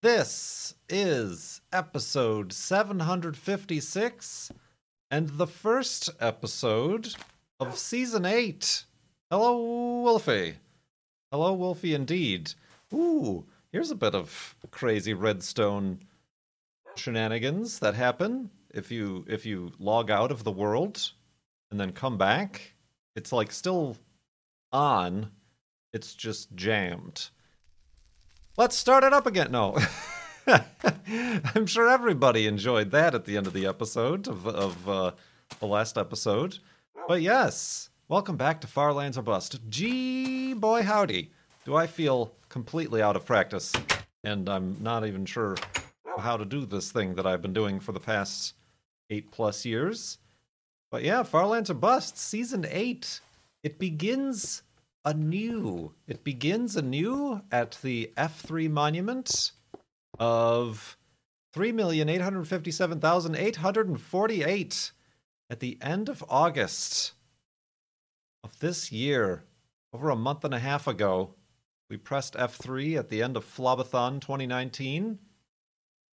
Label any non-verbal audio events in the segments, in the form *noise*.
This is episode 756 and the first episode of season 8. Hello, Wolfie. Hello, Wolfie, indeed. Ooh, here's a bit of crazy redstone shenanigans that happen if you if you log out of the world and then come back. It's like still on. It's just jammed. Let's start it up again. No. *laughs* I'm sure everybody enjoyed that at the end of the episode of of uh, the last episode. But yes, welcome back to Farlands or Bust. Gee, boy, howdy! Do I feel completely out of practice, and I'm not even sure how to do this thing that I've been doing for the past eight plus years. But yeah, Farlands or Bust, season eight. It begins anew. It begins anew at the F3 monument of 3,857,848 at the end of August of this year. Over a month and a half ago, we pressed F3 at the end of Flobathon 2019.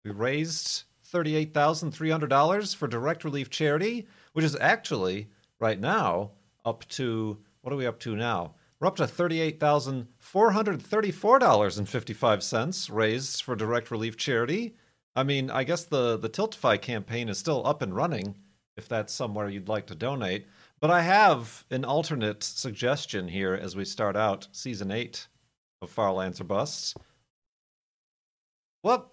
We raised $38,300 for direct relief charity, which is actually right now up to what are we up to now? We're up to $38,434.55 raised for direct relief charity. I mean, I guess the, the Tiltify campaign is still up and running if that's somewhere you'd like to donate. But I have an alternate suggestion here as we start out season 8 of Farlands or Busts. Well,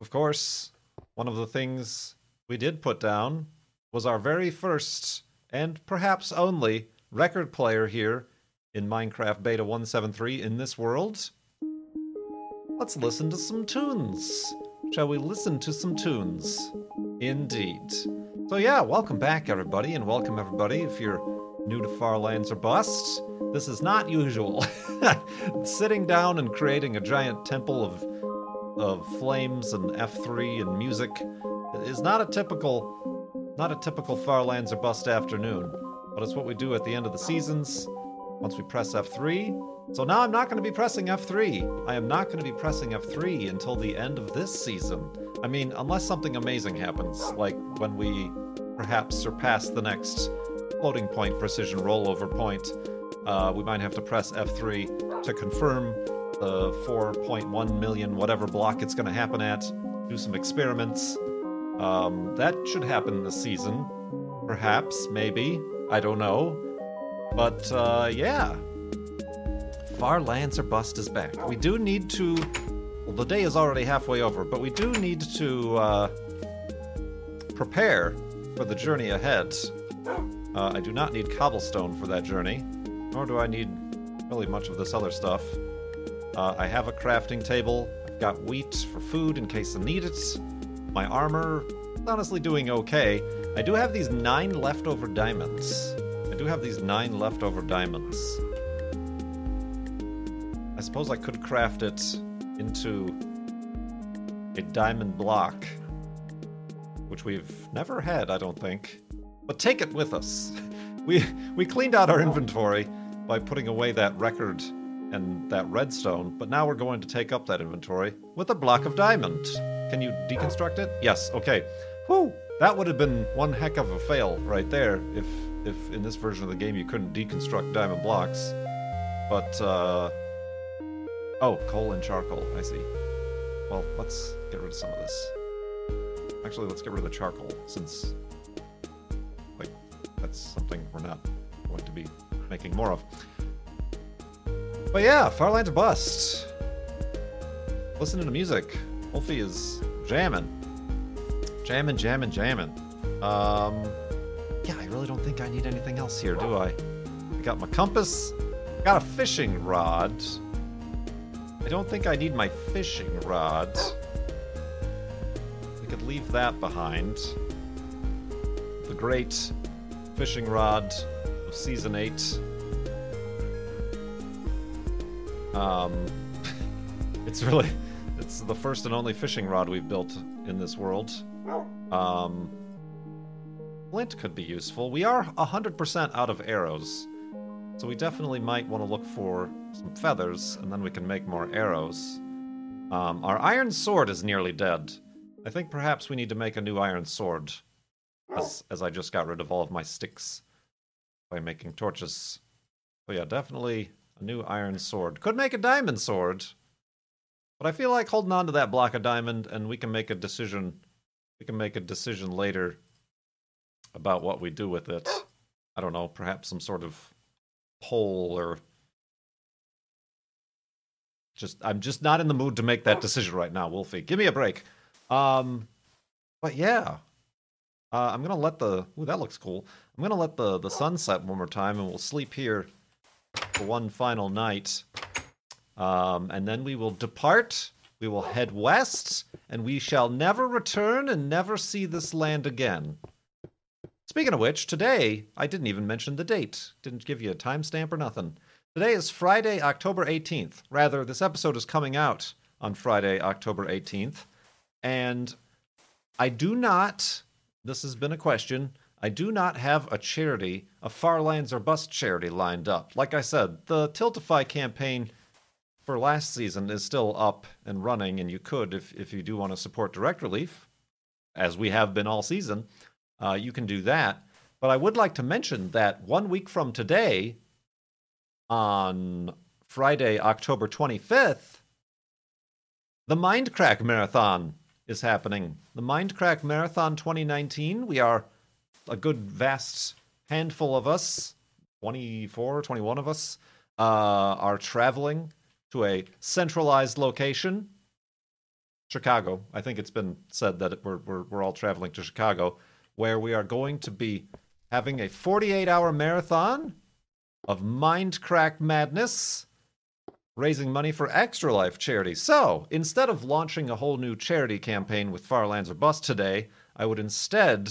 of course, one of the things we did put down was our very first and perhaps only record player here in Minecraft Beta 173 in this world. Let's listen to some tunes. Shall we listen to some tunes? Indeed. So, yeah, welcome back, everybody, and welcome, everybody, if you're new to Farlands or Bust. This is not usual. *laughs* Sitting down and creating a giant temple of of flames and F3 and music is not a typical not a typical Farlands or Bust afternoon, but it's what we do at the end of the seasons once we press F3. So now I'm not going to be pressing F3. I am not going to be pressing F3 until the end of this season. I mean, unless something amazing happens, like when we perhaps surpass the next floating point precision rollover point, uh, we might have to press F3 to confirm the 4.1 million whatever block it's going to happen at, do some experiments. Um, that should happen this season. Perhaps, maybe. I don't know. But uh, yeah, Farlands or Bust is back. We do need to. Well, the day is already halfway over, but we do need to uh, prepare for the journey ahead. Uh, I do not need cobblestone for that journey, nor do I need really much of this other stuff. Uh, I have a crafting table. I've got wheat for food in case I need it. My armor honestly doing okay. I do have these nine leftover diamonds. I do have these nine leftover diamonds. I suppose I could craft it into a diamond block, which we've never had, I don't think. But take it with us. *laughs* We we cleaned out our inventory by putting away that record and that redstone, but now we're going to take up that inventory with a block of diamond. Can you deconstruct it? Yes, okay. Whew, that would have been one heck of a fail right there if if in this version of the game you couldn't deconstruct diamond blocks. But uh Oh, coal and charcoal, I see. Well, let's get rid of some of this. Actually, let's get rid of the charcoal since like that's something we're not going to be making more of. But yeah, Farlands Bust. Listening to music. Wolfie is jamming. Jamming, jamming, jamming. Um, yeah, I really don't think I need anything else here, do I? I got my compass. Got a fishing rod. I don't think I need my fishing rod. We could leave that behind. The great fishing rod of season 8. Um, *laughs* it's really, it's the first and only fishing rod we've built in this world. Um, flint could be useful. We are 100% out of arrows. So we definitely might want to look for some feathers, and then we can make more arrows. Um, our iron sword is nearly dead. I think perhaps we need to make a new iron sword, as, as I just got rid of all of my sticks by making torches. So yeah, definitely a new iron sword. Could make a diamond sword, but I feel like holding on to that block of diamond, and we can make a decision. We can make a decision later about what we do with it. I don't know, perhaps some sort of poll or just I'm just not in the mood to make that decision right now, Wolfie. Give me a break. Um but yeah. Uh, I'm gonna let the ooh, that looks cool. I'm gonna let the the sun set one more time and we'll sleep here for one final night. Um, and then we will depart. We will head west, and we shall never return and never see this land again. Speaking of which, today, I didn't even mention the date. Didn't give you a timestamp or nothing. Today is Friday, October 18th. Rather, this episode is coming out on Friday, October 18th. And I do not, this has been a question, I do not have a charity, a Farlands or Bust charity lined up. Like I said, the Tiltify campaign for last season is still up and running, and you could, if, if you do want to support Direct Relief, as we have been all season, uh, you can do that. But I would like to mention that one week from today, on Friday, October 25th, the Mindcrack Marathon is happening. The Mindcrack Marathon 2019. We are a good, vast handful of us, 24, 21 of us, uh, are traveling to a centralized location. Chicago. I think it's been said that we're, we're, we're all traveling to Chicago where we are going to be having a 48 hour marathon of Mindcrack Madness, raising money for Extra Life charity. So, instead of launching a whole new charity campaign with Farlands or Bust today, I would instead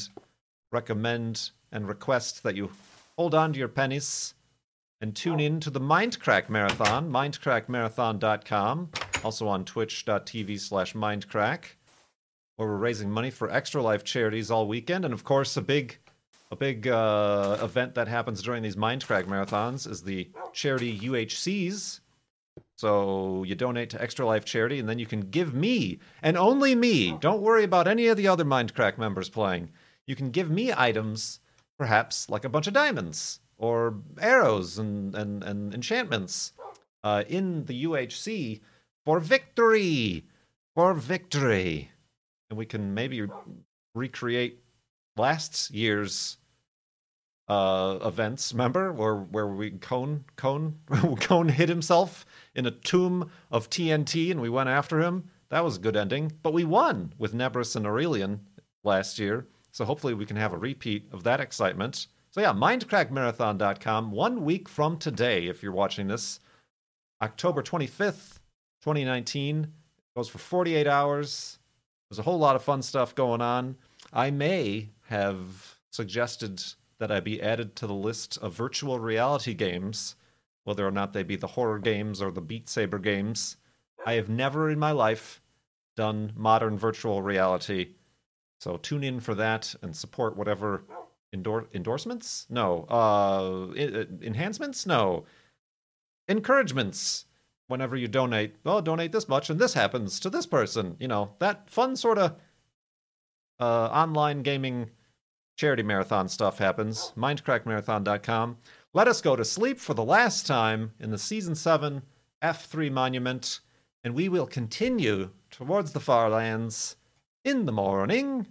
recommend and request that you hold on to your pennies and tune in to the Mindcrack Marathon, mindcrackmarathon.com, also on twitch.tv slash mindcrack where we're raising money for Extra Life charities all weekend, and of course, a big a big uh, event that happens during these Mindcrack marathons is the charity UHCs. So you donate to Extra Life charity, and then you can give me and only me. Don't worry about any of the other Mindcrack members playing. You can give me items, perhaps like a bunch of diamonds or arrows and and, and enchantments uh, in the UHC for victory. For victory and we can maybe recreate last year's uh, events. Remember where where we Cone Cone *laughs* Cone hid himself in a tomb of TNT and we went after him. That was a good ending. But we won with Nebris and Aureylian last year. So hopefully we can have a repeat of that excitement. So yeah, mindcrackmarathon.com. One week from today, if you're watching this, October 25th, 2019. Goes for 48 hours. There's a whole lot of fun stuff going on. I may have suggested that I be added to the list of virtual reality games, whether or not they be the horror games or the Beat Saber games. I have never in my life done modern virtual reality. So tune in for that and support whatever endor- endorsements? No. Uh, I- enhancements? No. Encouragements whenever you donate, well, donate this much and this happens to this person. You know, that fun sort of uh, online gaming charity marathon stuff happens. Mindcrackmarathon.com. Let us go to sleep for the last time in the season 7 F3 monument, and we will continue towards the far lands in the morning.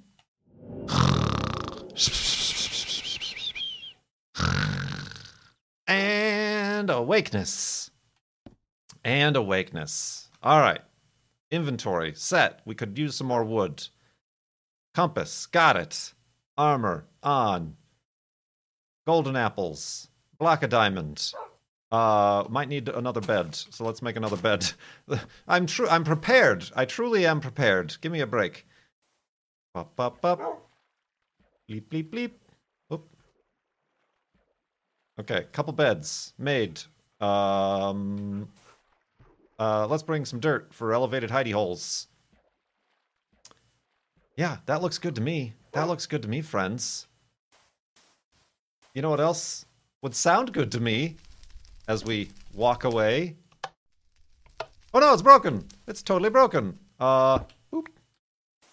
*sighs* And awakeness and awakeness. All right. Inventory set. We could use some more wood. Compass. Got it. Armor. On. Golden apples. Block of diamond. Uh, might need another bed, so let's make another bed. *laughs* I'm true. I'm prepared. I truly am prepared. Give me a break. Bop, bop, bop. Bleep, bleep, bleep. Oop. Okay, couple beds made. Um, uh, let's bring some dirt for elevated hidey holes. Yeah, that looks good to me. That looks good to me, friends. You know what else would sound good to me as we walk away? Oh no, it's broken. It's totally broken. Uh, oop.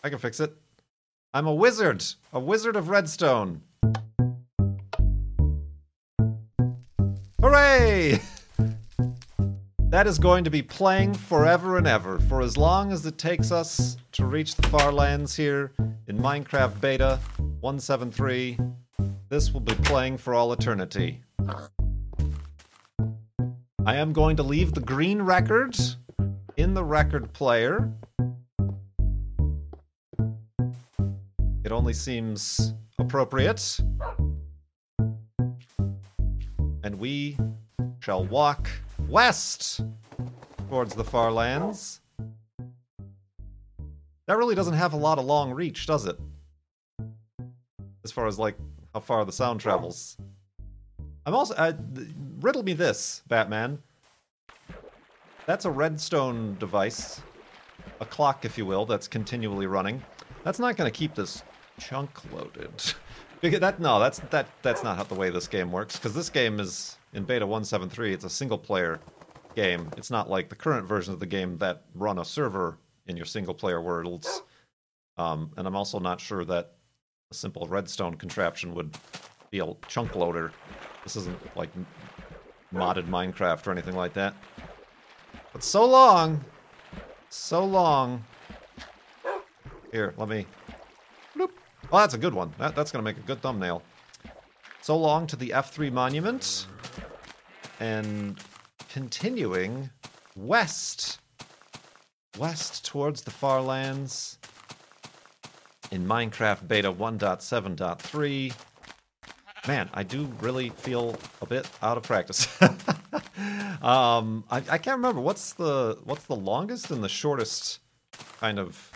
I can fix it. I'm a wizard. A wizard of redstone. That is going to be playing forever and ever, for as long as it takes us to reach the far lands here in Minecraft Beta 173. This will be playing for all eternity. I am going to leave the green record in the record player. It only seems appropriate. And we shall walk west towards the far lands. That really doesn't have a lot of long reach, does it? As far as like how far the sound travels. I'm also uh, riddle me this, Batman. That's a redstone device, a clock, if you will, that's continually running. That's not going to keep this chunk loaded. *laughs* because that no, that's that that's not how the way this game works. Because this game is in beta 173. It's a single player game. It's not like the current version of the game that run a server in your single player worlds. Um, and I'm also not sure that a simple redstone contraption would be a chunk loader. This isn't like modded Minecraft or anything like that. But so long, so long. Here, let me. Oh, that's a good one. That, that's going to make a good thumbnail. So long to the F3 monument. And continuing west. West towards the far lands. In Minecraft Beta 1.7.3. Man, I do really feel a bit out of practice. *laughs* um, I, I can't remember what's the what's the longest and the shortest kind of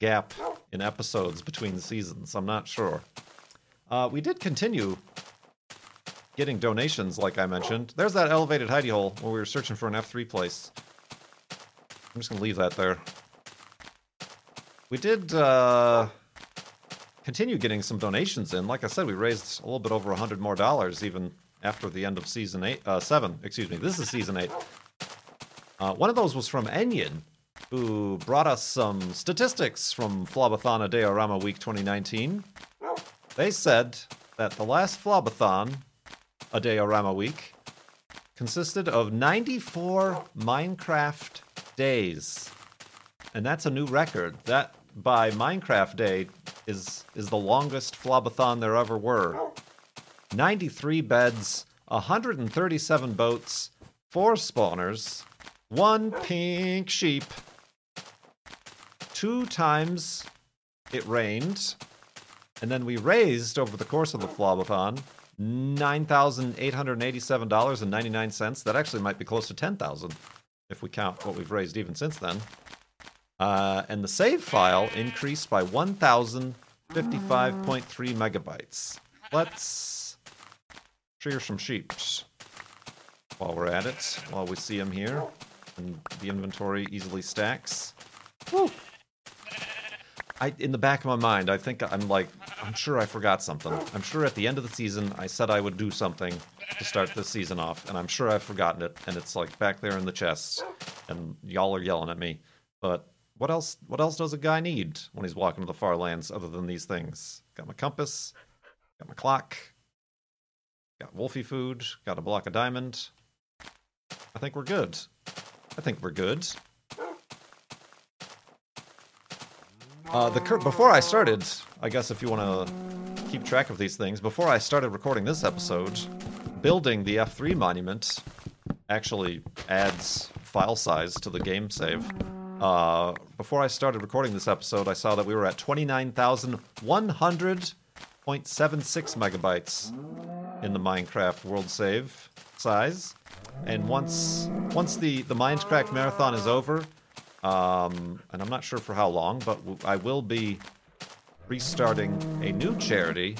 gap in episodes between seasons. I'm not sure. Uh, we did continue getting donations, like I mentioned. There's that elevated hidey hole where we were searching for an F3 place. I'm just gonna leave that there. We did uh, continue getting some donations in. Like I said, we raised a little bit over a hundred more dollars even after the end of season eight, uh, seven. Excuse me. This is season eight. Uh, one of those was from Enyin, who brought us some statistics from Flobathon Diorama Week 2019. They said that the last Flobathon, a Diorama Week, consisted of 94 Minecraft days. And that's a new record. That by Minecraft Day is is the longest Flobathon there ever were. 93 beds, 137 boats, 4 spawners, 1 pink sheep. Two times it rained, and then we raised over the course of the Flobathon $9,887.99. That actually might be close to 10,000 if we count what we've raised even since then. Uh, and the save file increased by 1,055.3 megabytes. Let's shear some sheep while we're at it, while we see them here. And the inventory easily stacks. Woo! I, in the back of my mind, I think I'm like, I'm sure I forgot something. I'm sure at the end of the season, I said I would do something to start this season off, and I'm sure I've forgotten it, and it's like back there in the chest, and y'all are yelling at me. But what else? What else does a guy need when he's walking to the far lands other than these things? Got my compass, got my clock, got wolfie food, got a block of diamond. I think we're good. I think we're good. Uh, the cur- before I started, I guess if you want to keep track of these things, before I started recording this episode, building the F3 monument actually adds file size to the game save. Uh, before I started recording this episode, I saw that we were at 29,100.76 megabytes in the Minecraft world save size. And once once the, the Minecraft marathon is over, um, and I'm not sure for how long, but I will be restarting a new charity.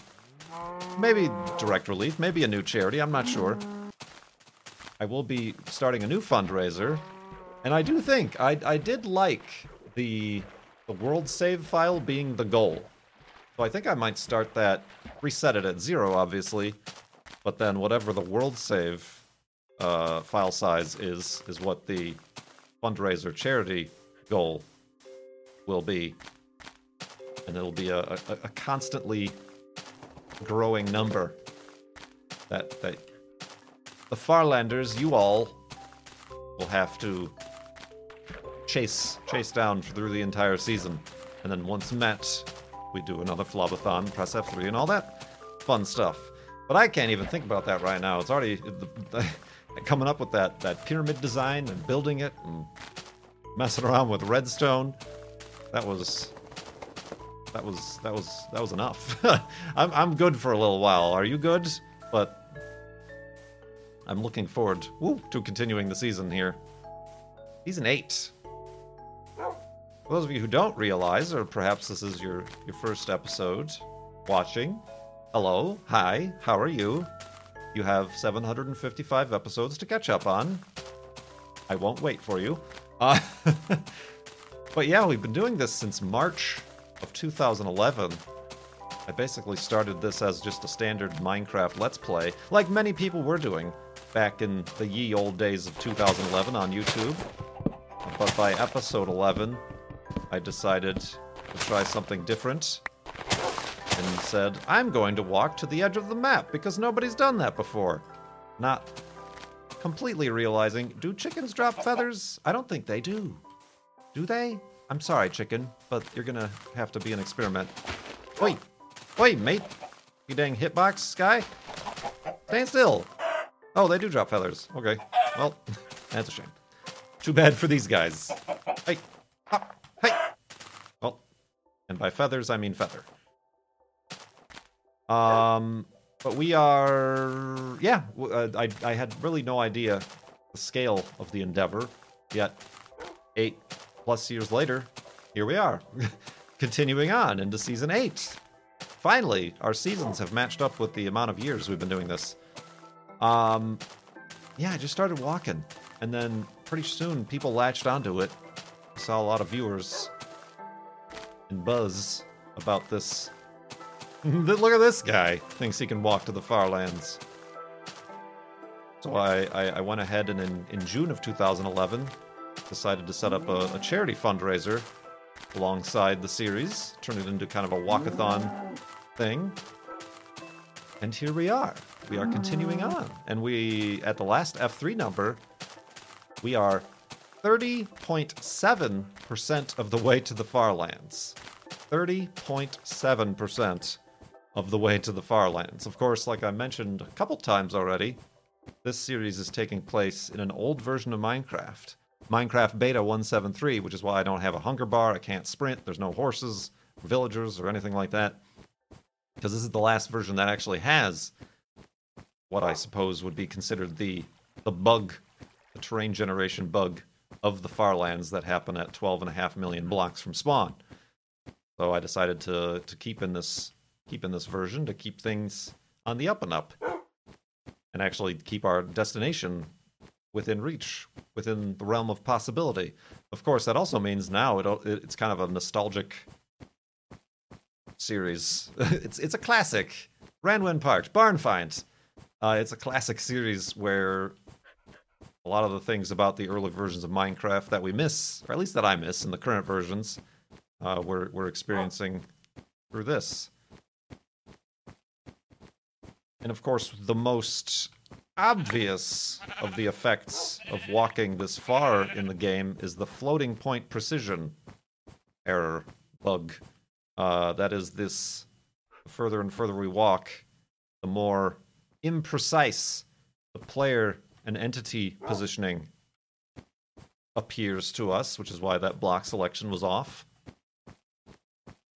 Maybe Direct Relief, maybe a new charity, I'm not sure. I will be starting a new fundraiser. And I do think I, I did like the the world save file being the goal. So I think I might start that, reset it at zero, obviously, but then whatever the world save uh, file size is, is what the fundraiser charity goal will be. And it'll be a, a, a constantly growing number that, that the Farlanders, you all, will have to chase chase down through the entire season. And then once met, we do another Flobathon, press F3, and all that fun stuff. But I can't even think about that right now. It's already the, the, coming up with that, that pyramid design and building it and messing around with redstone. That was that was that was that was enough. *laughs* I'm I'm good for a little while. Are you good? But I'm looking forward woo, to continuing the season here. Season eight. For those of you who don't realize, or perhaps this is your, your first episode watching, hello, hi, how are you? You have 755 episodes to catch up on. I won't wait for you. Uh, *laughs* but yeah, we've been doing this since March of 2011. I basically started this as just a standard Minecraft Let's Play, like many people were doing back in the ye old days of 2011 on YouTube. But by episode 11, I decided to try something different and said, I'm going to walk to the edge of the map because nobody's done that before. Not completely realizing, do chickens drop feathers? I don't think they do. Do they? I'm sorry, chicken, but you're gonna have to be an experiment. Wait, wait, mate. You dang hitbox guy? Stand still. Oh, they do drop feathers. Okay. Well, *laughs* that's a shame. Too bad for these guys. Hey, hop, hey. Well, and by feathers, I mean feather. Um, but we are, yeah. Uh, I I had really no idea the scale of the endeavor. Yet, eight plus years later, here we are, *laughs* continuing on into season eight. Finally, our seasons have matched up with the amount of years we've been doing this. Um, yeah, I just started walking, and then pretty soon people latched onto it. I saw a lot of viewers and buzz about this *laughs* Look at this guy. Thinks he can walk to the far lands. So I, I, I went ahead and in, in June of 2011 decided to set up a, a charity fundraiser alongside the series, turn it into kind of a walkathon thing. And here we are. We are continuing on. And we, at the last F3 number, we are 30.7% of the way to the far lands. 30.7% of the way to the far lands. Of course, like I mentioned a couple times already, this series is taking place in an old version of Minecraft. Minecraft Beta 173, which is why I don't have a hunger bar, I can't sprint, there's no horses, villagers, or anything like that. Because this is the last version that actually has what I suppose would be considered the the bug, the terrain generation bug of the Farlands that happen at 12.5 million blocks from spawn. So I decided to to keep in this keep in this version to keep things on the up and up and actually keep our destination within reach, within the realm of possibility. Of course, that also means now it, it's kind of a nostalgic series. *laughs* it's it's a classic. Ranwen Park, Barn Find. Uh, it's a classic series where a lot of the things about the early versions of Minecraft that we miss, or at least that I miss in the current versions, uh, we're, we're experiencing through this. And of course, the most obvious of the effects of walking this far in the game is the floating point precision error bug. Uh, that is this the further and further we walk, the more imprecise the player and entity positioning appears to us, which is why that block selection was off.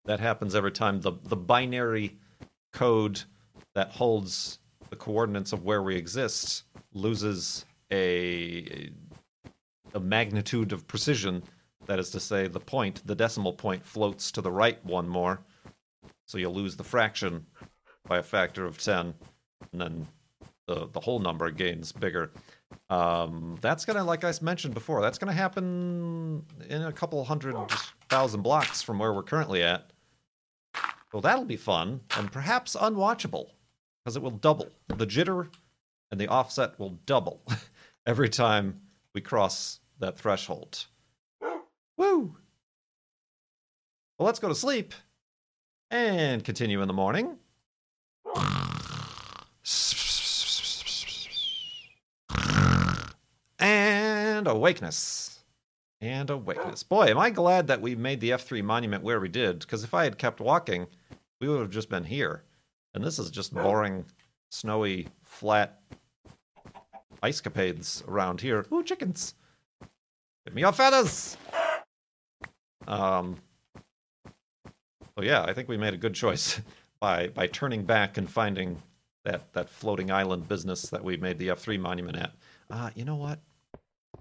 That happens every time the, the binary code that holds the coordinates of where we exist loses a a magnitude of precision. That is to say, the point, the decimal point, floats to the right one more, So you lose the fraction by a factor of 10, and then the, the whole number gains bigger. Um, that's to, like I mentioned before, that's to happen in a couple hundred thousand blocks from where we're currently at. So that'll be fun and perhaps unwatchable because it will double. The jitter and the offset will double *laughs* every time we cross that threshold. Woo! Well, let's go to sleep and continue in the morning. And awakeness. And awakeness. Boy, am I glad that we made the F3 monument where we did, because if I had kept walking, we would have just been here. And this is just boring, snowy, flat ice capades around here. Ooh, chickens. Give me your feathers. Um. So yeah, I think we made a good choice *laughs* by by turning back and finding that that floating island business that we made the F3 monument at. Uh, you know what?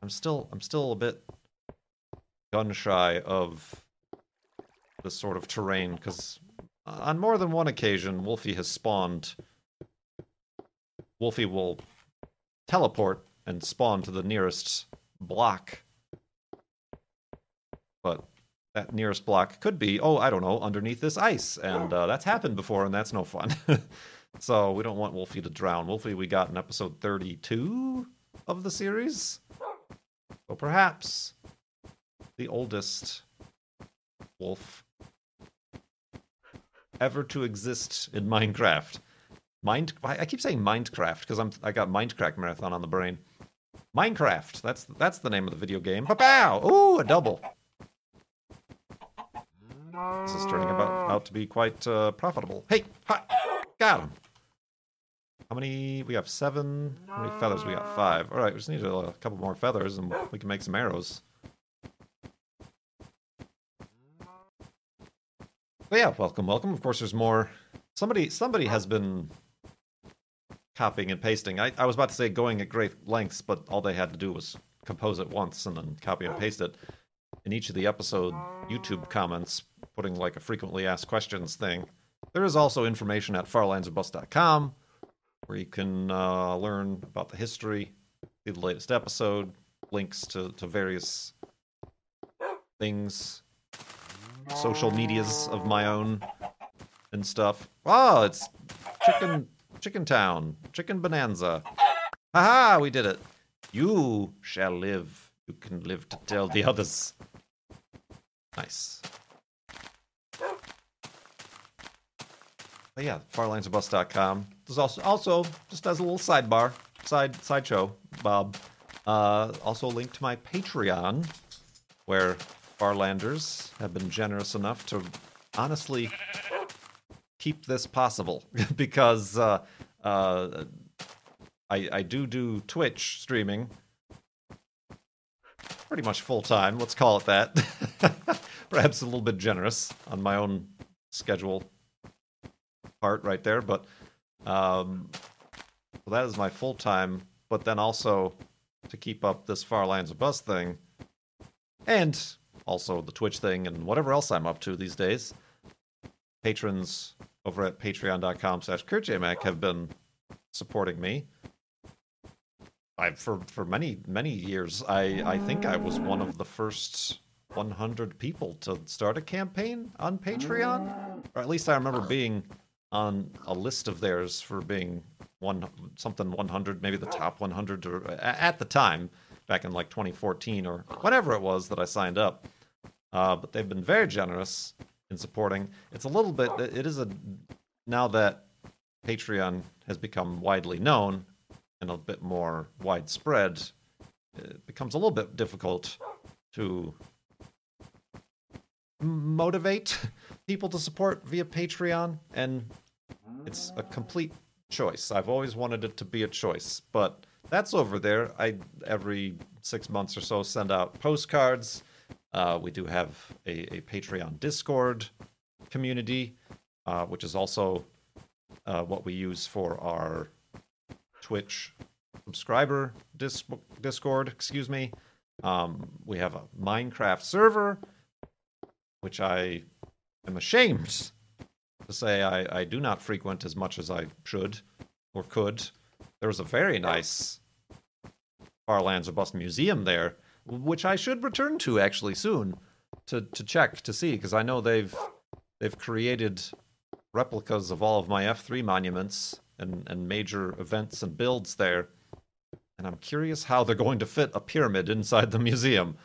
I'm still I'm still a bit gun shy of this sort of terrain because on more than one occasion, Wolfie has spawned. Wolfie will teleport and spawn to the nearest block. But that nearest block could be, oh, I don't know, underneath this ice. And uh, that's happened before, and that's no fun. *laughs* so we don't want Wolfie to drown. Wolfie, we got in episode 32 of the series. So perhaps the oldest wolf ever to exist in Minecraft. Mind, I keep saying Minecraft because I'm I got Minecraft marathon on the brain. Minecraft. That's that's the name of the video game. Pow! Ooh, a double. This is turning about out to be quite uh, profitable. Hey, hi, got him. How many? We have seven. How many feathers? We got five. All right, we just need a, a couple more feathers, and we can make some arrows. But yeah, welcome, welcome. Of course, there's more. Somebody, somebody has been copying and pasting. I, I was about to say going at great lengths, but all they had to do was compose it once and then copy and paste it in each of the episode YouTube comments, putting like a frequently asked questions thing. There is also information at farlandsorbust.com where you can uh, learn about the history, see the latest episode, links to, to various things social medias of my own and stuff. Oh, it's Chicken Chicken Town, Chicken Bonanza. Haha, we did it. You shall live. You can live to tell the others. Nice. But yeah, farlandsorbust.com. There's also also just as a little sidebar, side sideshow, Bob. Uh, also a link to my Patreon, where Farlanders have been generous enough to honestly keep this possible *laughs* because uh, uh, I, I do do Twitch streaming pretty much full time. Let's call it that. *laughs* Perhaps a little bit generous on my own schedule part right there, but um, well, that is my full time. But then also to keep up this Far Lands of Bus thing, and also the Twitch thing, and whatever else I'm up to these days. Patrons over at patreon.com slash have been supporting me. I for for many many years I I think I was one of the first 100 people to start a campaign on Patreon or at least I remember being on a list of theirs for being one something 100 maybe the top 100 or at the time back in like 2014 or whatever it was that I signed up uh, but they've been very generous in supporting. It's a little bit. It is a now that Patreon has become widely known and a bit more widespread. It becomes a little bit difficult to motivate people to support via Patreon, and it's a complete choice. I've always wanted it to be a choice, but that's over there. I every six months or so send out postcards uh, we do have a, a Patreon Discord community, uh, which is also uh, what we use for our Twitch subscriber dis- Discord. Excuse me. Um, we have a Minecraft server, which I am ashamed to say I, I do not frequent as much as I should or could. There was a very nice Far Lands Bust museum there, which I should return to actually soon to, to check to see because I know they've they've created replicas of all of my F3 monuments and, and major events and builds there. And I'm curious how they're going to fit a pyramid inside the museum,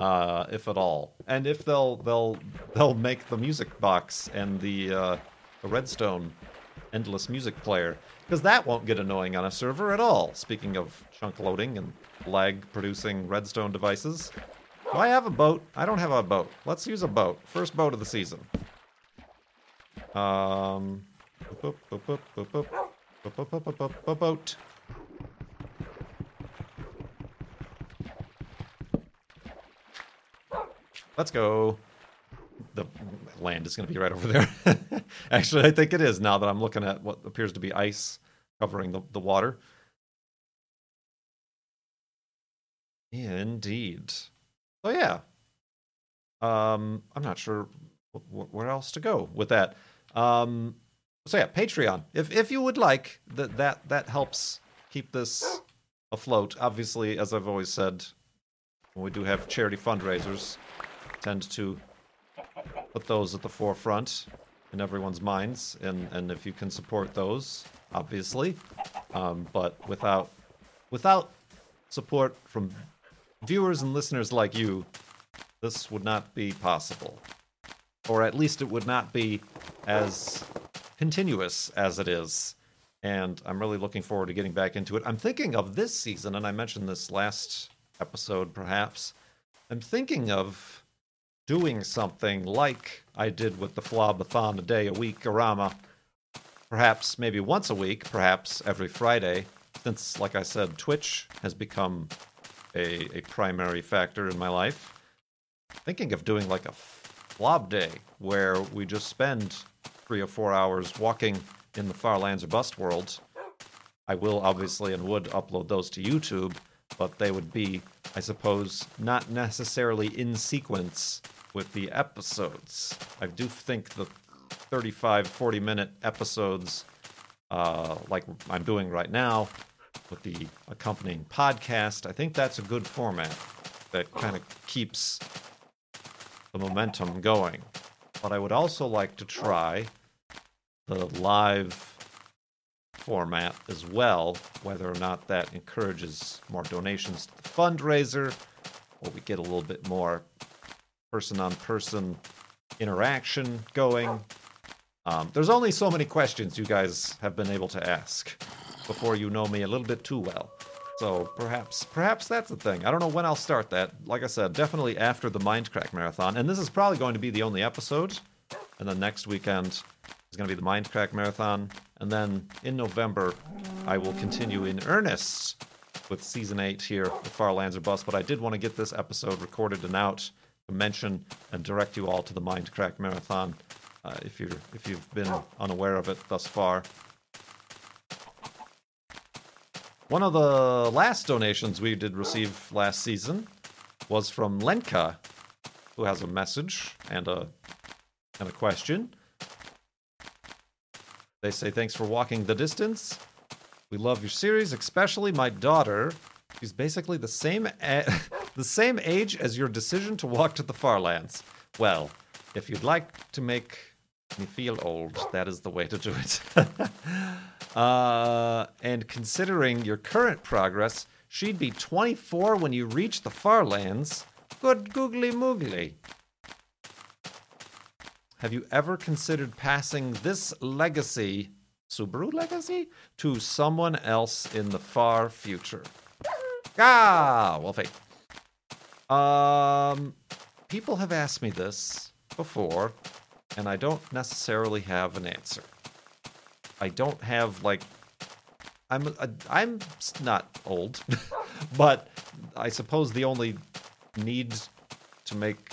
uh, if at all, and if they'll they'll they'll make the music box and the uh, the redstone endless music player because that won't get annoying on a server at all. Speaking of chunk loading and lag producing redstone devices. Do I have a boat? I don't have a boat. Let's use a boat. First boat of the season. Um. Boop, boop, boop, boat. Let's go. The land is going to be right over there. *laughs* Actually, I think it is now that I'm looking at what appears to be ice covering the, the water. Indeed. So yeah. Um, I'm not sure wh- wh- where else to go with that. Um, so yeah, Patreon. If if you would like that that that helps keep this afloat. Obviously, as I've always said, when we do have charity fundraisers, tend to put those at the forefront in everyone's minds, and and if you can support those, obviously, um, but without without support from viewers and listeners like you, this would not be possible, or at least it would not be as continuous as it is. And I'm really looking forward to getting back into it. I'm thinking of this season, and I mentioned this last episode, perhaps. I'm thinking of doing something like I did with the Flobathon a day a week Arama. Perhaps maybe once a week, perhaps every Friday, since, like I said, Twitch has become a, a primary factor in my life. Thinking of doing like a flob day where we just spend three or four hours walking in the Far Lands or Bust world. I will obviously and would upload those to YouTube, but they would be, I suppose, not necessarily in sequence with the episodes. I do think the 35, 40 minute episodes, uh, like I'm doing right now, with the accompanying podcast, I think that's a good format that kind of keeps the momentum going. But I would also like to try the live format as well, whether or not that encourages more donations to the fundraiser, or we get a little bit more person on person interaction going. Um, there's only so many questions you guys have been able to ask before you know me a little bit too well. So perhaps perhaps that's the thing. I don't know when I'll start that. Like I said, definitely after the Mindcrack marathon. And this is probably going to be the only episode. And then next weekend is going to be the Mindcrack marathon. And then in November, I will continue in earnest with season eight here with Far Lands or Bust. But I did want to get this episode recorded and out mention and direct you all to the Mindcrack marathon uh, if you're if you've been unaware of it thus far. One of the last donations we did receive last season was from Lenka, who has a message and a and a question. They say thanks for walking the distance. We love your series, especially my daughter. She's basically the same a- *laughs* the same age as your decision to walk to the far lands. Well, if you'd like to make me feel old, that is the way to do it. *laughs* uh, and considering your current progress, she'd be 24 when you reach the far lands. Good googly moogly. Have you ever considered passing this legacy, Subaru legacy, to someone else in the far future? Ah, Wolfie. Um, people have asked me this before, and I don't necessarily have an answer. I don't have like I'm i I'm not old, *laughs* but I suppose the only need to make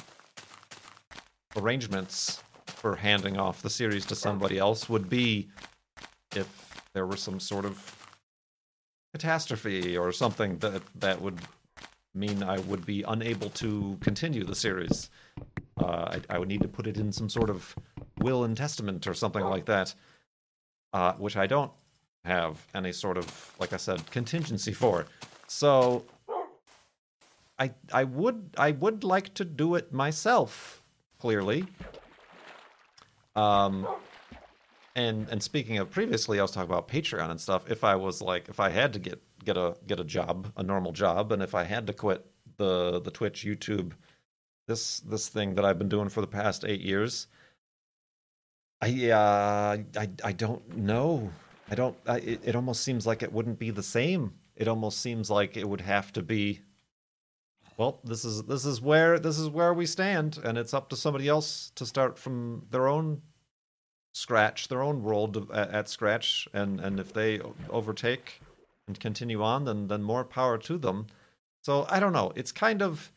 arrangements for handing off the series to somebody else would be if there were some sort of catastrophe or something that that would mean I would be unable to continue the series. Uh, I, I would need to put it in some sort of will and testament or something like that, uh, which I don't have any sort of, like I said, contingency *laughs* for. So I I would I would like to do it myself, clearly. Um and and speaking of previously I was talking about Patreon and stuff. If I was like if I had to get get a get a job, a normal job, and if I had to quit the the Twitch, YouTube, this this thing that I've been doing for the past eight years, I uh, I I don't know. I don't. I, it, it almost seems like it wouldn't be the same. It almost seems like it would have to be. Well, this is this is where this is where we stand, and it's up to somebody else to start from their own scratch, their own world at, at scratch, and and if they overtake and continue on, then then more power to them. So I don't know. It's kind of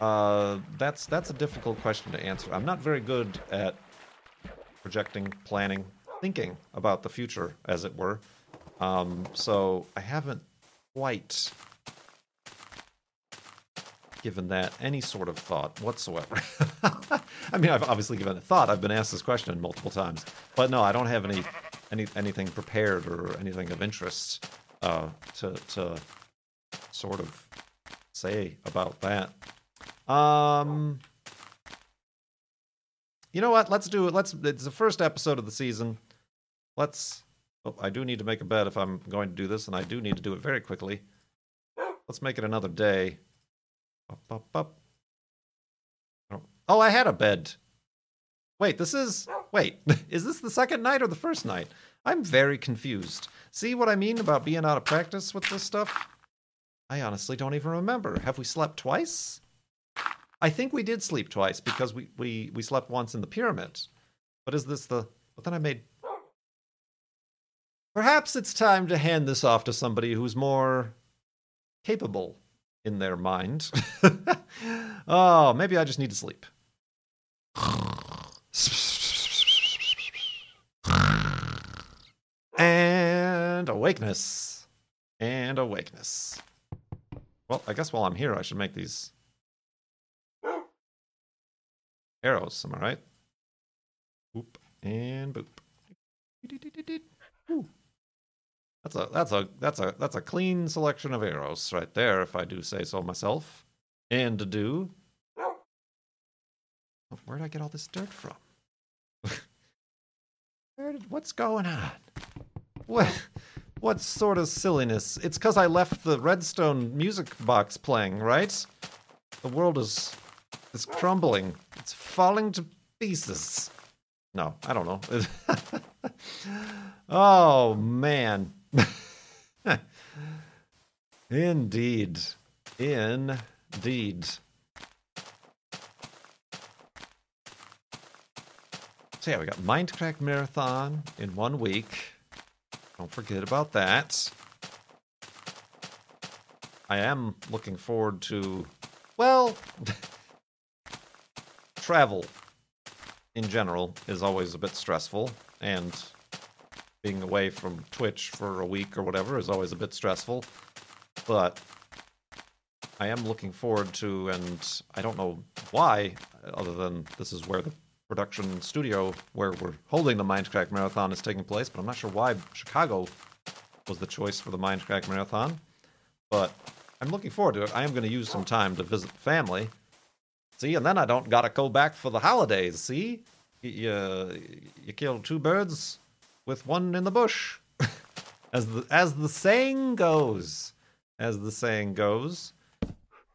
uh, that's that's a difficult question to answer. I'm not very good at projecting, planning, thinking about the future, as it were. Um, so I haven't quite given that any sort of thought whatsoever. *laughs* I mean, I've obviously given it thought. I've been asked this question multiple times, but no, I don't have any, any anything prepared or anything of interest uh, to to sort of say about that. Um, you know what? Let's do it. Let's. It's the first episode of the season. Let's. Oh, I do need to make a bet if I'm going to do this, and I do need to do it very quickly. Let's make it another day. Up, up, up. Oh, oh, I had a bed. Wait, this is. Wait, *laughs* is this the second night or the first night? I'm very confused. See what I mean about being out of practice with this stuff? I honestly don't even remember. Have we slept twice? I think we did sleep twice because we, we, we slept once in the pyramid. But is this the. But then I made. Perhaps it's time to hand this off to somebody who's more capable in their mind. *laughs* oh, maybe I just need to sleep. And awakeness. And awakeness. Well, I guess while I'm here, I should make these arrows. Am I right? Boop and boop. That's a that's a that's a that's a clean selection of arrows right there, if I do say so myself. And do. Where did I get all this dirt from? *laughs* Where did, what's going on? What what sort of silliness? It's because I left the redstone music box playing, right? The world is is crumbling. It's falling to pieces. No, I don't know. *laughs* oh man. *laughs* Indeed. Indeed. So yeah, we got Minecraft Marathon in one week. Don't forget about that. I am looking forward to, well, *laughs* travel in general is always a bit stressful, and being away from Twitch for a week or whatever is always a bit stressful. But I am looking forward to, and I don't know why, other than this is where the production studio where we're holding the Minecraft Marathon is taking place, but I'm not sure why Chicago was the choice for the Minecraft Marathon. But I'm looking forward to it. I am going to use some time to visit the family. See, and then I don't got to go back for the holidays. See, you, uh, you kill two birds with one in the bush, *laughs* as the as the saying goes, as the saying goes.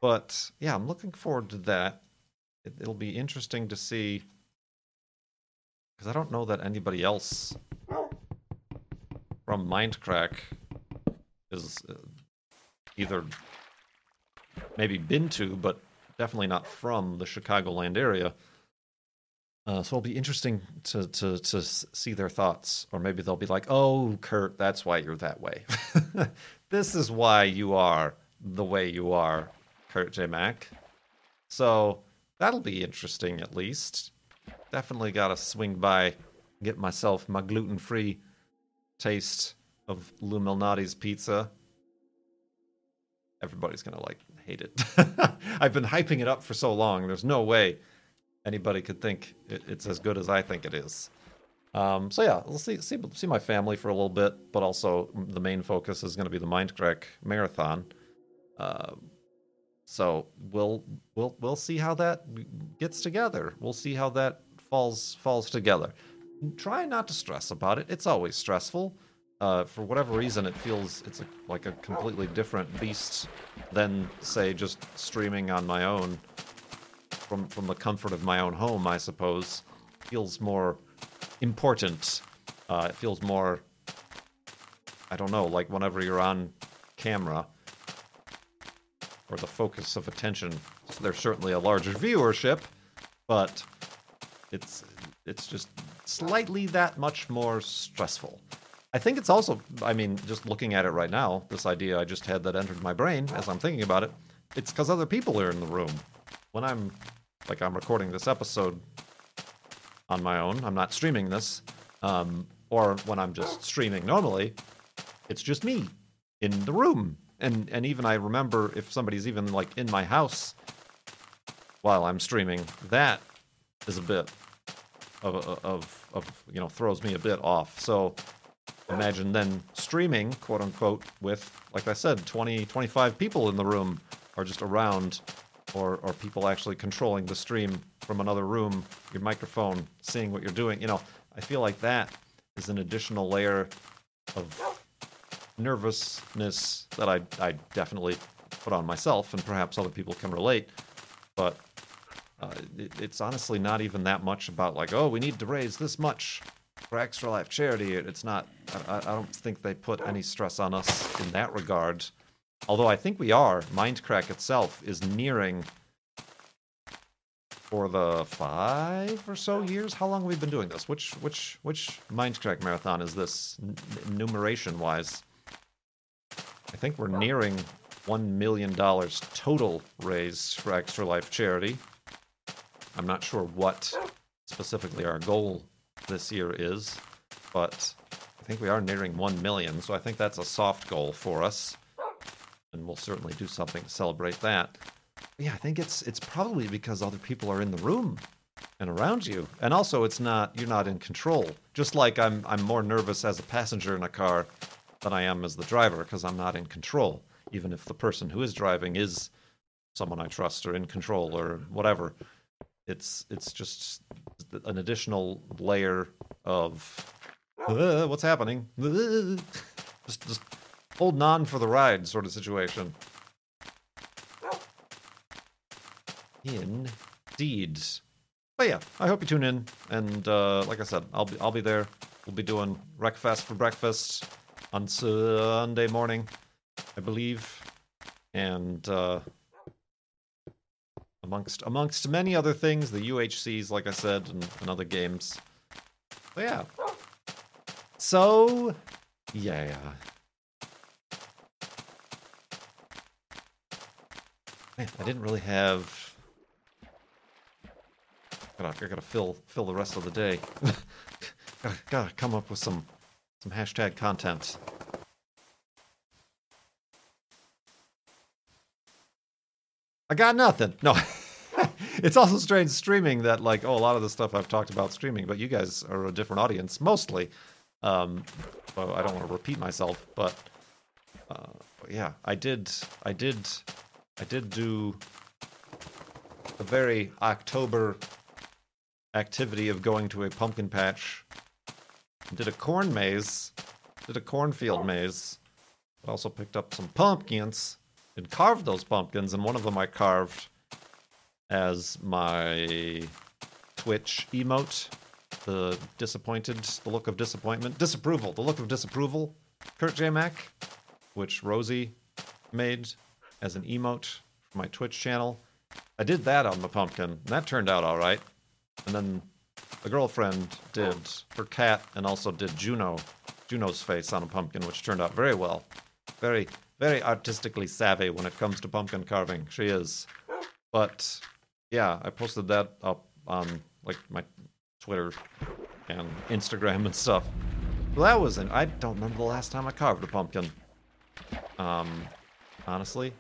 But yeah, I'm looking forward to that. It, it'll be interesting to see because I don't know that anybody else from Mindcrack is uh, either maybe been to, but definitely not from the Chicagoland area. Uh, so it'll be interesting to, to to see their thoughts, or maybe they'll be like, "Oh, Kurt, that's why you're that way. *laughs* this is why you are the way you are, Kurt J Mac." So that'll be interesting, at least. Definitely got to swing by, get myself my gluten-free taste of Lou Malnati's pizza. Everybody's gonna like hate it. *laughs* I've been hyping it up for so long. There's no way anybody could think it, it's as good as I think it is. Um, so yeah, we'll see see see my family for a little bit, but also the main focus is going to be the Mindcrack marathon. Uh, so we'll we'll we'll see how that gets together. We'll see how that falls falls together. Try not to stress about it. It's always stressful. Uh, for whatever reason, it feels it's a, like a completely different beast than say just streaming on my own from from the comfort of my own home. I suppose feels more important. Uh, it feels more. I don't know, like whenever you're on camera or the focus of attention. There's certainly a larger viewership, but it's it's just slightly that much more stressful. I think it's also, I mean, just looking at it right now, this idea I just had that entered my brain as I'm thinking about it, it's because other people are in the room. When I'm, like, I'm recording this episode on my own, I'm not streaming this, um, or when I'm just streaming normally, it's just me in the room and and even I remember if somebody's even like in my house while I'm streaming, that is a bit of of of you know throws me a bit off. So imagine then streaming, quote unquote, with like I said, 20 25 people in the room or just around or or people actually controlling the stream from another room, your microphone, seeing what you're doing. You know, I feel like that is an additional layer of nervousness that I, I definitely put on myself, and perhaps other people can relate. But uh, it, it's honestly not even that much about like, oh, we need to raise this much for Extra Life charity. It's not. I, I don't think they put any stress on us in that regard. Although I think we are. Mindcrack itself is nearing for the five or so years. How long have we been doing this? Which which which Mindcrack marathon is this n- numeration wise? I think we're nearing $1 million total raised for Extra Life charity. I'm not sure what specifically our goal this year is, but I think we are nearing 1 million, so I think that's a soft goal for us. And we'll certainly do something to celebrate that. Yeah, I think it's it's probably because other people are in the room and around you. And also it's not you're not in control. Just like I'm I'm more nervous as a passenger in a car than I am as the driver because I'm not in control, even if the person who is driving is someone I trust or in control or whatever. It's it's just an additional layer of uh, what's happening. just just holding on for the ride sort of situation. Indeed. But yeah, I hope you tune in, and uh, like I said, I'll be I'll be there. We'll be doing Wreckfest for breakfast on Sunday morning, I believe, and uh, amongst amongst many other things, the UHCs, like I said, and, and other games. But yeah. So, yeah. Man, I didn't really have. Gotta, I gotta fill fill the rest of the day. *laughs* gotta, gotta come up with some some hashtag content. I got nothing. No. *laughs* *laughs* it's also strange streaming that like oh a lot of the stuff I've talked about streaming, but you guys are a different audience mostly. Um, well, I don't want to repeat myself, but, uh, but yeah, I did, I did, I did do a very October activity of going to a pumpkin patch did a corn maze, did a cornfield maze. I also picked up some pumpkins and carved those pumpkins, and one of them I carved as my Twitch emote. The disappointed, the look of disappointment, disapproval, the look of disapproval, Kurt J. Mac, which Rosie made as an emote for my Twitch channel. I did that on the pumpkin, and that turned out all right. And then the girlfriend did her cat and also did Juno, Juno's face on a pumpkin, which turned out very well. Very, very artistically savvy when it comes to pumpkin carving. She is. But yeah, I posted that up on like my Twitter and Instagram and stuff. Well, that was an. I don't remember the last time I carved a pumpkin. Um, honestly,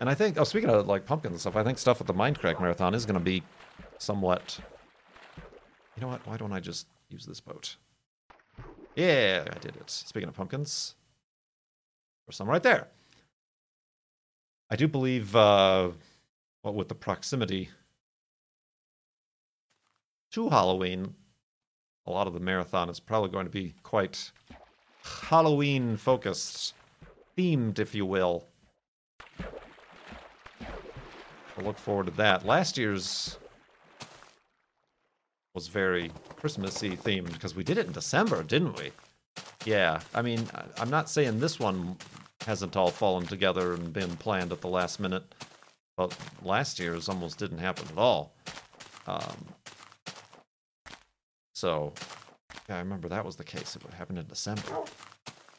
and I think. Oh, speaking of like pumpkins and stuff, I think stuff at the Mindcrack marathon is going to be somewhat. You know what? Why don't I just use this boat? Yeah, I did it. Speaking of pumpkins, there's some right there. I do believe, uh, what with the proximity to Halloween, a lot of the marathon is probably going to be quite Halloween focused, themed, if you will. I look forward to that. Last year's was very Christmassy themed because we did it in December, didn't we? Yeah, I mean, I'm not saying this one hasn't all fallen together and been planned at the last minute, but last year's almost didn't happen at all. Um, so, yeah, I remember that was the case. It happened in December.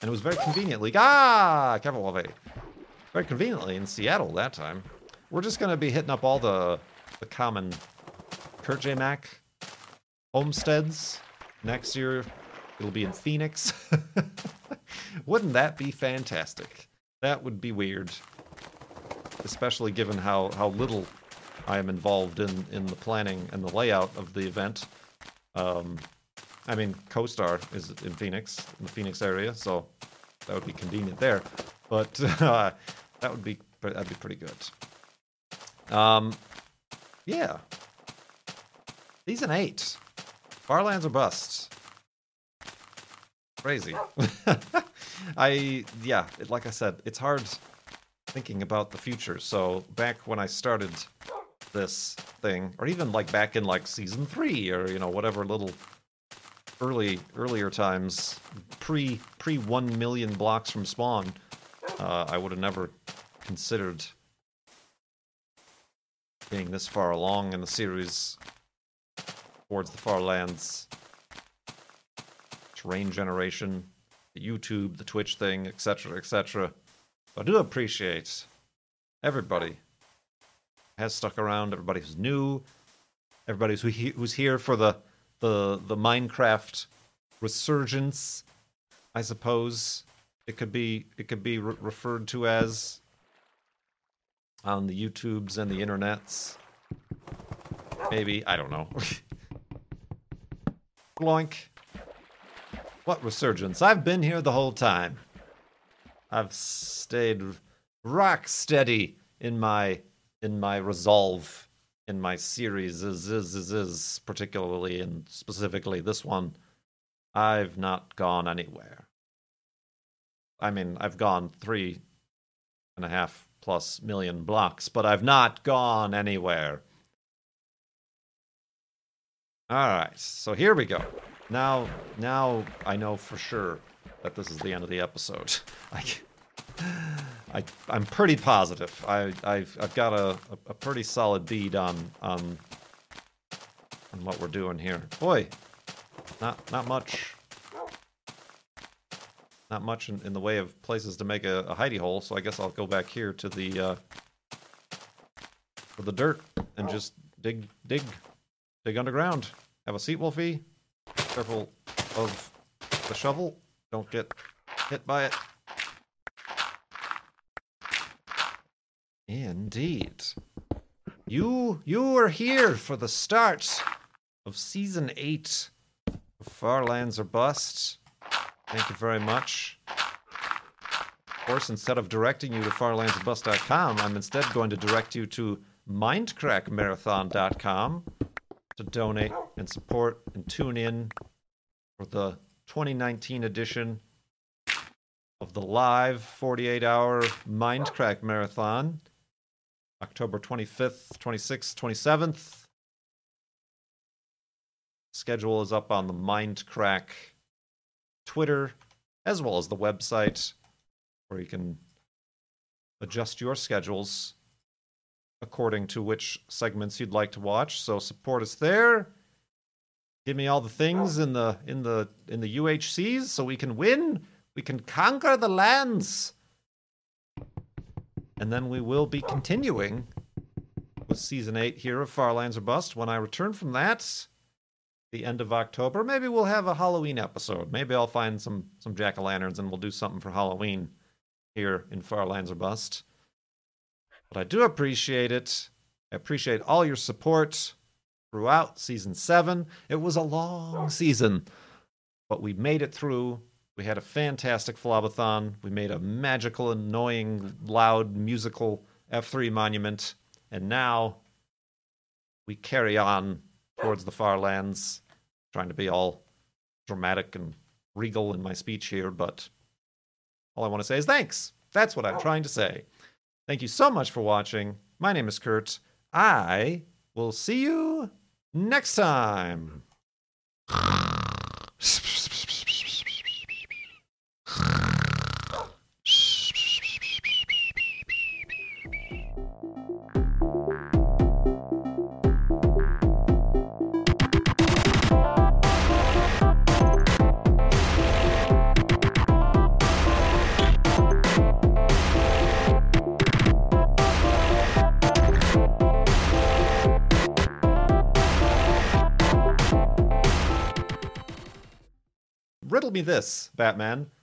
And it was very conveniently, ah, Cavalave. Very conveniently in Seattle that time. We're just going to be hitting up all the, the common Kurt J. Mac homesteads. Next year, it'll be in Phoenix. *laughs* Wouldn't that be fantastic? That would be weird. Especially given how, how little I am involved in, in the planning and the layout of the event. Um, I mean, CoStar is in Phoenix, in the Phoenix area, so that would be convenient there. But *laughs* uh, that would be that'd be pretty good. Um, yeah. Season eight. Farlands or busts. Crazy. *laughs* I yeah, it, like I said, it's hard thinking about the future. So back when I started this thing, or even like back in like season three, or you know whatever little early earlier times, pre pre one million blocks from spawn, uh, I would have never considered being this far along in the series towards the far lands, terrain generation, the YouTube, the Twitch thing, etc., etc. I do appreciate everybody has stuck around, everybody who's new, everybody who's, who's here for the, the, the Minecraft resurgence, I suppose it could be it could be re- referred to as on the YouTubes and the internets. Maybe I don't know. *laughs* Bloink. What resurgence? I've been here the whole time. I've stayed rock steady in my in my resolve in my series is is is, is particularly and specifically this one. I've not gone anywhere. I mean, I've gone three and a half plus million blocks, but I've not gone anywhere. All right, so here we go. Now, now I know for sure that this is the end of the episode. *laughs* I, I, I'm pretty positive. I, I've, I've got a, a, pretty solid bead on, on, on what we're doing here. Boy, not, not much, not much in, in the way of places to make a, a hidey hole. So I guess I'll go back here to the, uh, to the dirt and just dig, dig Dig underground. Have a seat, Wolfie. Careful of the shovel. Don't get hit by it. Indeed. You you are here for the start of season eight of Far Lands or Bust. Thank you very much. Of course, instead of directing you to farlandsorbust.com, I'm instead going to direct you to mindcrackmarathon.com to donate and support and tune in for the 2019 edition of the live 48 hour Mindcrack Marathon, October 25th, 26th, 27th. Schedule is up on the Mindcrack Twitter as well as the website where you can adjust your schedules according to which segments you'd like to watch. So support us there. Give me all the things in the in the in the UHCs so we can win. We can conquer the lands. And then we will be continuing with season 8 here of Farlands or Bust. When I return from that, the end of October, maybe we'll have a Halloween episode. Maybe I'll find some some jack-o'-lanterns and we'll do something for Halloween here in Farlands or Bust. But I do appreciate it. I appreciate all your support throughout season seven. It was a long season, but we made it through. We had a fantastic Flobathon. We made a magical, annoying, loud, musical F3 monument. And now we carry on towards the far lands, trying to be all dramatic and regal in my speech here, but all I want to say is thanks. That's what I'm trying to say. Thank you so much for watching. My name is Kurt. I will see you next time. *laughs* this, Batman.